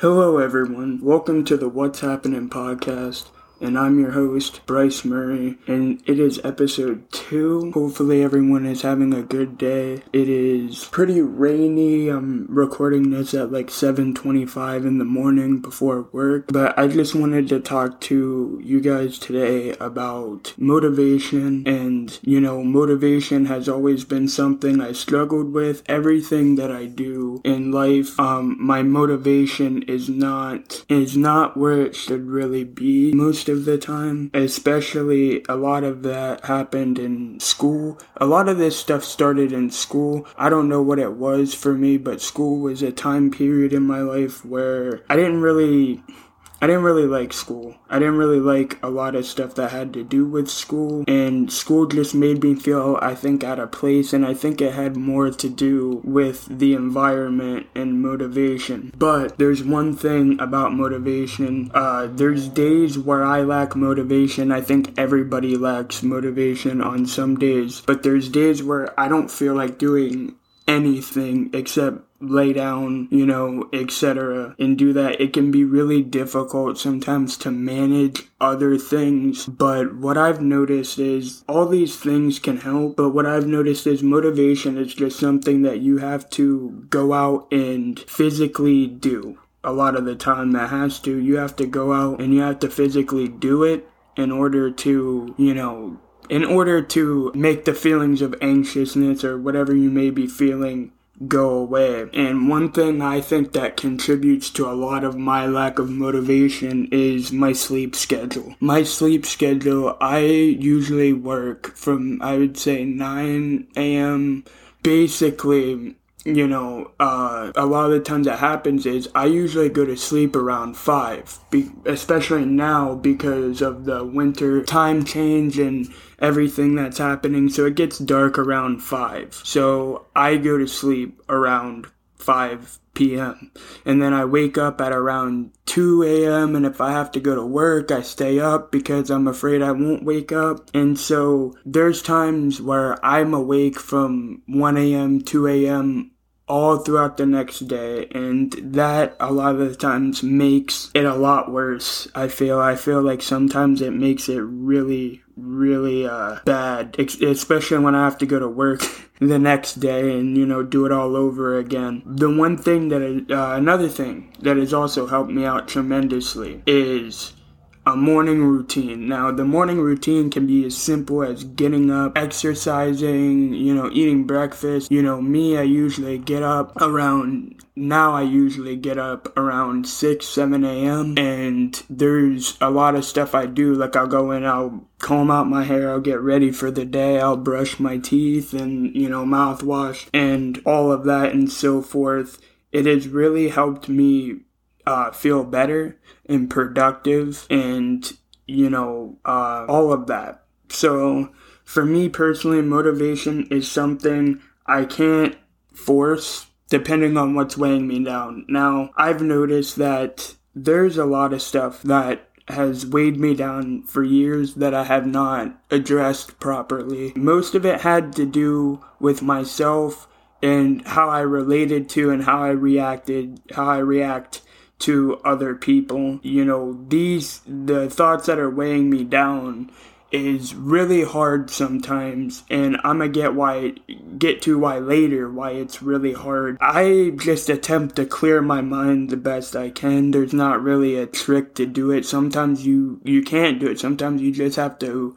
Hello, everyone. Welcome to the What's Happening podcast and I'm your host, Bryce Murray, and it is episode two. Hopefully, everyone is having a good day. It is pretty rainy. I'm recording this at like 7:25 in the morning before work, but I just wanted to talk to you guys today about motivation. And you know, motivation has always been something I struggled with. Everything that I do in life, um, my motivation is not is not where it should really be. Most of the time, especially a lot of that happened in school. A lot of this stuff started in school. I don't know what it was for me, but school was a time period in my life where I didn't really I didn't really like school. I didn't really like a lot of stuff that had to do with school. And school just made me feel, I think, out of place. And I think it had more to do with the environment and motivation. But there's one thing about motivation. Uh, there's days where I lack motivation. I think everybody lacks motivation on some days. But there's days where I don't feel like doing anything except lay down, you know, etc. and do that. It can be really difficult sometimes to manage other things, but what I've noticed is all these things can help, but what I've noticed is motivation is just something that you have to go out and physically do. A lot of the time that has to, you have to go out and you have to physically do it in order to, you know, in order to make the feelings of anxiousness or whatever you may be feeling go away. And one thing I think that contributes to a lot of my lack of motivation is my sleep schedule. My sleep schedule, I usually work from, I would say, 9 a.m. basically you know, uh, a lot of the times that happens is I usually go to sleep around five, be- especially now because of the winter time change and everything that's happening. So it gets dark around five. So I go to sleep around 5 p.m. And then I wake up at around 2 a.m. And if I have to go to work, I stay up because I'm afraid I won't wake up. And so there's times where I'm awake from 1 a.m., 2 a.m., all throughout the next day and that a lot of the times makes it a lot worse i feel. I feel like sometimes it makes it really really uh, bad especially when i have to go to work the next day and you know do it all over again. The one thing that uh, another thing that has also helped me out tremendously is a morning routine. Now, the morning routine can be as simple as getting up, exercising, you know, eating breakfast. You know, me, I usually get up around, now I usually get up around 6, 7 a.m. And there's a lot of stuff I do. Like, I'll go in, I'll comb out my hair, I'll get ready for the day, I'll brush my teeth and, you know, mouthwash and all of that and so forth. It has really helped me uh, feel better and productive and, you know, uh, all of that. So for me personally, motivation is something I can't force depending on what's weighing me down. Now, I've noticed that there's a lot of stuff that has weighed me down for years that I have not addressed properly. Most of it had to do with myself and how I related to and how I reacted, how I react to other people. You know, these, the thoughts that are weighing me down is really hard sometimes and I'm gonna get why get to why later why it's really hard. I just attempt to clear my mind the best I can. There's not really a trick to do it. Sometimes you you can't do it. Sometimes you just have to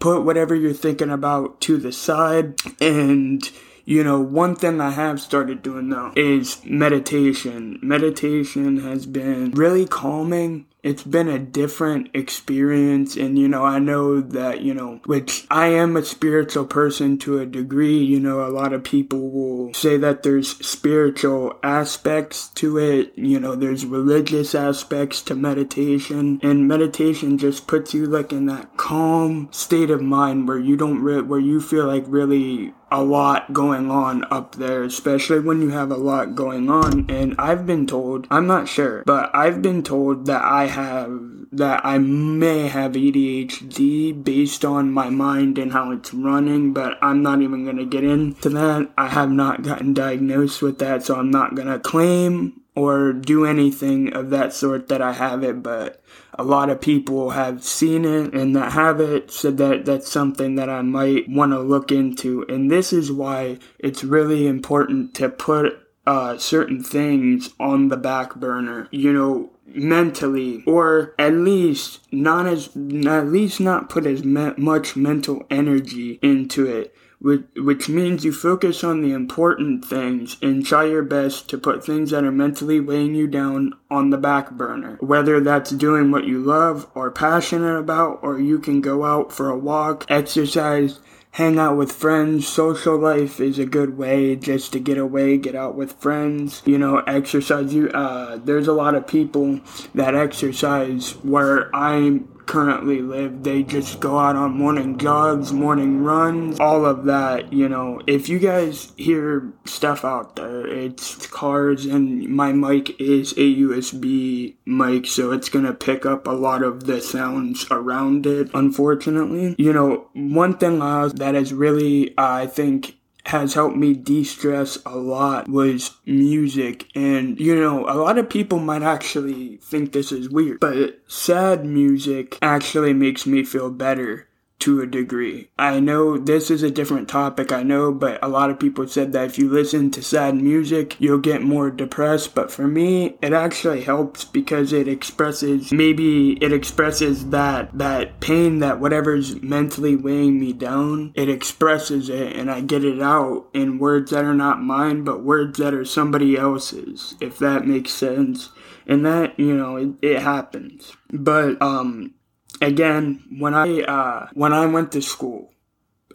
put whatever you're thinking about to the side and you know, one thing I have started doing though is meditation. Meditation has been really calming it's been a different experience. And you know i know that you know which i am a spiritual person to a degree. You know a lot of people will say that there's spiritual aspects to it. You know there's religious aspects to meditation. And meditation just puts you like in that calm state of mind where you don't re- where you feel like really a lot going on up there, especially when you have a lot going on. And I've been told, I'm not sure, but I've been told that I have that I may have ADHD based on my mind and how it's running, but I'm not even going to get into that. I have not gotten diagnosed with that, so I'm not going to claim or do anything of that sort that I have it, but a lot of people have seen it and that have it said that that's something that I might want to look into. And this is why it's really important to put uh, certain things on the back burner, you know, mentally, or at least not as, at least not put as me- much mental energy into it which means you focus on the important things and try your best to put things that are mentally weighing you down on the back burner. Whether that's doing what you love or passionate about, or you can go out for a walk, exercise, hang out with friends. Social life is a good way just to get away, get out with friends, you know, exercise. You, uh, there's a lot of people that exercise where I'm currently live. They just go out on morning jogs, morning runs, all of that. You know, if you guys hear stuff out there, it's cars, and my mic is a USB mic, so it's gonna pick up a lot of the sounds around it, unfortunately. You know, one thing uh, that has really, uh, I think, has helped me de-stress a lot was music. And, you know, a lot of people might actually think this is weird, but sad music actually makes me feel better to a degree. I know this is a different topic, I know, but a lot of people said that if you listen to sad music, you'll get more depressed. But for me, it actually helps because it expresses, maybe it expresses that, that pain that whatever's mentally weighing me down, it expresses it and I get it out in words that are not mine, but words that are somebody else's, if that makes sense. And that, you know, it, it happens. But, um, again, when I uh, when I went to school,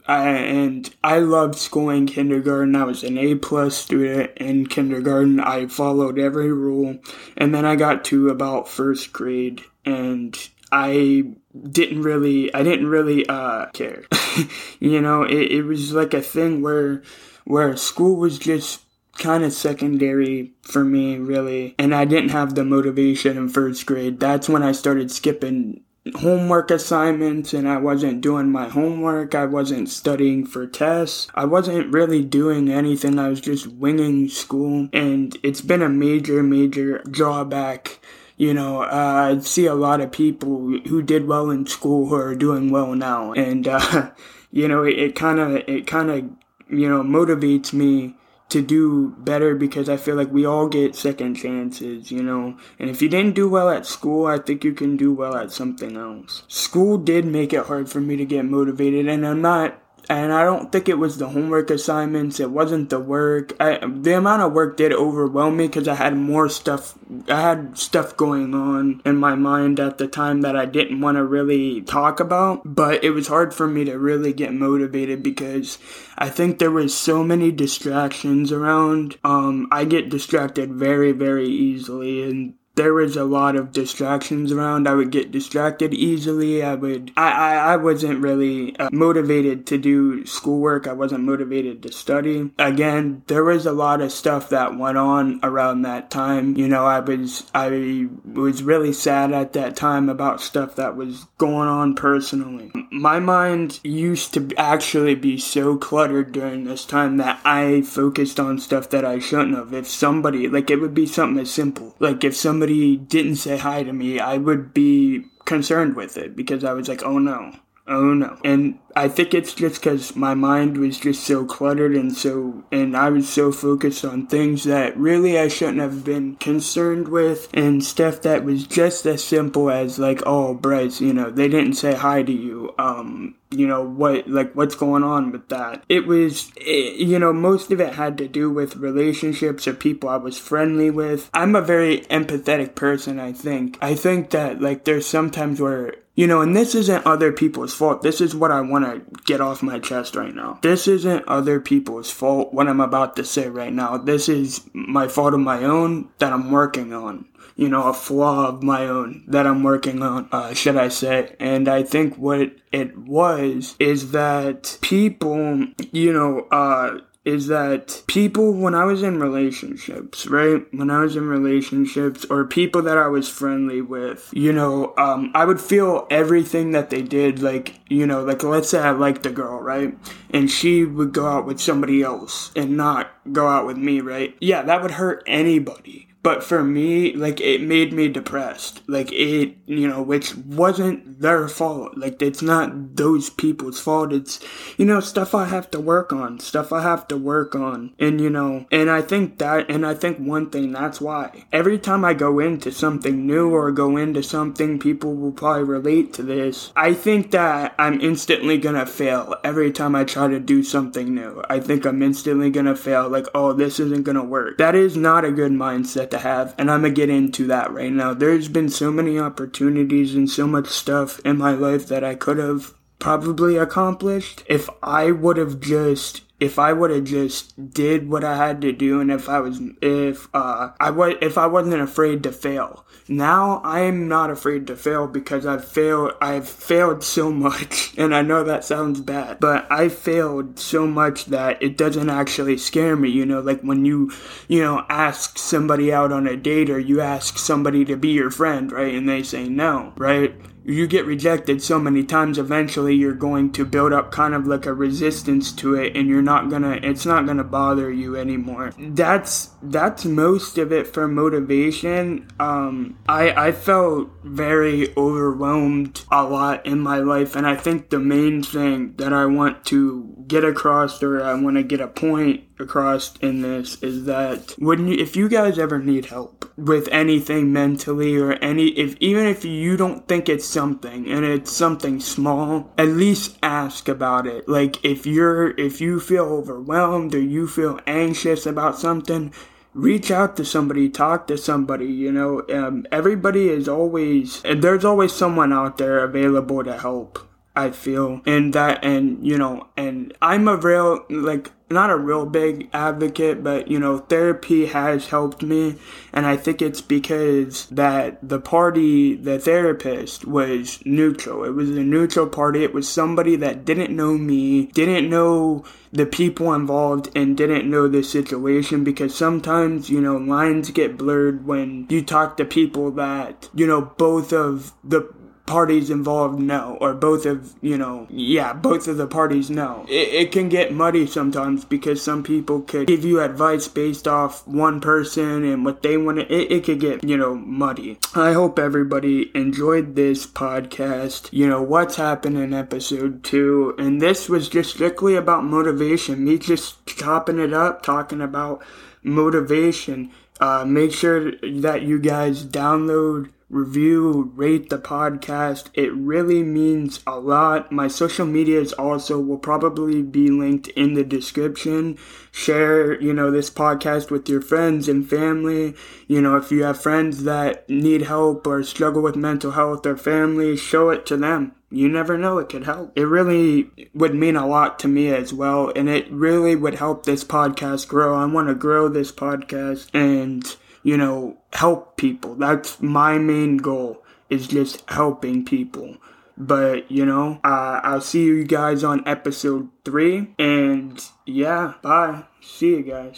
I, and I loved school in kindergarten. I was an A plus student in kindergarten. I followed every rule, and then I got to about first grade, and I didn't really, I didn't really uh, care. you know, it, it was like a thing where where school was just kind of secondary for me, really. And I didn't have the motivation in first grade. That's when I started skipping homework assignments and I wasn't doing my homework. I wasn't studying for tests. I wasn't really doing anything. I was just winging school. And it's been a major, major drawback. You know, uh, I see a lot of people who did well in school who are doing well now. And, uh, you know, it kind of, it kind of, you know, motivates me to do better because I feel like we all get second chances, you know. And if you didn't do well at school, I think you can do well at something else. School did make it hard for me to get motivated, and I'm not and I don't think it was the homework assignments. It wasn't the work. I, the amount of work did overwhelm me because I had more stuff. I had stuff going on in my mind at the time that I didn't want to really talk about. But it was hard for me to really get motivated because I think there was so many distractions around. Um, I get distracted very, very easily, and there was a lot of distractions around. I would get distracted easily. I would, I, I, I wasn't really uh, motivated to do schoolwork. I wasn't motivated to study. Again, there was a lot of stuff that went on around that time. You know, I was, I was really sad at that time about stuff that was going on personally. My mind used to actually be so cluttered during this time that I focused on stuff that I shouldn't have. If somebody, like, it would be something as simple. Like, if somebody somebody didn't say hi to me, I would be concerned with it because I was like, oh no, oh no. And I think it's just because my mind was just so cluttered and so, and I was so focused on things that really I shouldn't have been concerned with and stuff that was just as simple as like, oh, Bryce, you know, they didn't say hi to you. Um, you know what like what's going on with that it was it, you know most of it had to do with relationships or people i was friendly with i'm a very empathetic person i think i think that like there's sometimes where you know, and this isn't other people's fault. This is what I want to get off my chest right now. This isn't other people's fault, what I'm about to say right now. This is my fault of my own that I'm working on you know, a flaw of my own that I'm working on, uh, should I say. And I think what it was is that people, you know, uh, is that people, when I was in relationships, right? When I was in relationships or people that I was friendly with, you know, um, I would feel everything that they did, like, you know, like let's say I liked a girl, right? And she would go out with somebody else and not go out with me, right? Yeah, that would hurt anybody but for me, like it made me depressed. Like it, you know, which wasn't their fault. Like it's not those people's fault. It's, you know, stuff I have to work on, stuff I have to work on. And, you know, and I think that, and I think one thing, that's why every time I go into something new or go into something, people will probably relate to this. I think that I'm instantly gonna fail every time I try to do something new. I think I'm instantly gonna fail. Like, oh, this isn't gonna work. That is not a good mindset have, and I'm gonna get into that right now. There's been so many opportunities and so much stuff in my life that I could have probably accomplished if I would have just if I would have just did what I had to do and if I was if uh I was if I wasn't afraid to fail. Now I am not afraid to fail because I've failed I've failed so much and I know that sounds bad, but I failed so much that it doesn't actually scare me, you know, like when you you know ask somebody out on a date or you ask somebody to be your friend, right? And they say no, right? You get rejected so many times eventually you're going to build up kind of like a resistance to it and you're not gonna it's not gonna bother you anymore. That's that's most of it for motivation. Um i i felt very overwhelmed a lot in my life and i think the main thing that i want to get across or i want to get a point across in this is that when you, if you guys ever need help with anything mentally or any if even if you don't think it's something and it's something small at least ask about it. Like if you're if you feel overwhelmed or you feel anxious about something reach out to somebody talk to somebody you know um, everybody is always there's always someone out there available to help I feel and that and you know and I'm a real like not a real big advocate but you know therapy has helped me and I think it's because that the party the therapist was neutral. It was a neutral party. It was somebody that didn't know me didn't know the people involved and didn't know the situation because sometimes you know lines get blurred when you talk to people that you know both of the parties involved know, or both of, you know, yeah, both of the parties know. It, it can get muddy sometimes because some people could give you advice based off one person and what they want it, it could get, you know, muddy. I hope everybody enjoyed this podcast. You know, What's Happening episode two, and this was just strictly about motivation, me just chopping it up, talking about motivation. Uh, make sure that you guys download review, rate the podcast. It really means a lot. My social medias also will probably be linked in the description. Share, you know, this podcast with your friends and family. You know, if you have friends that need help or struggle with mental health or family, show it to them. You never know, it could help. It really would mean a lot to me as well, and it really would help this podcast grow. I want to grow this podcast and you know, help people. That's my main goal is just helping people. But, you know, uh, I'll see you guys on episode three. And yeah, bye. See you guys.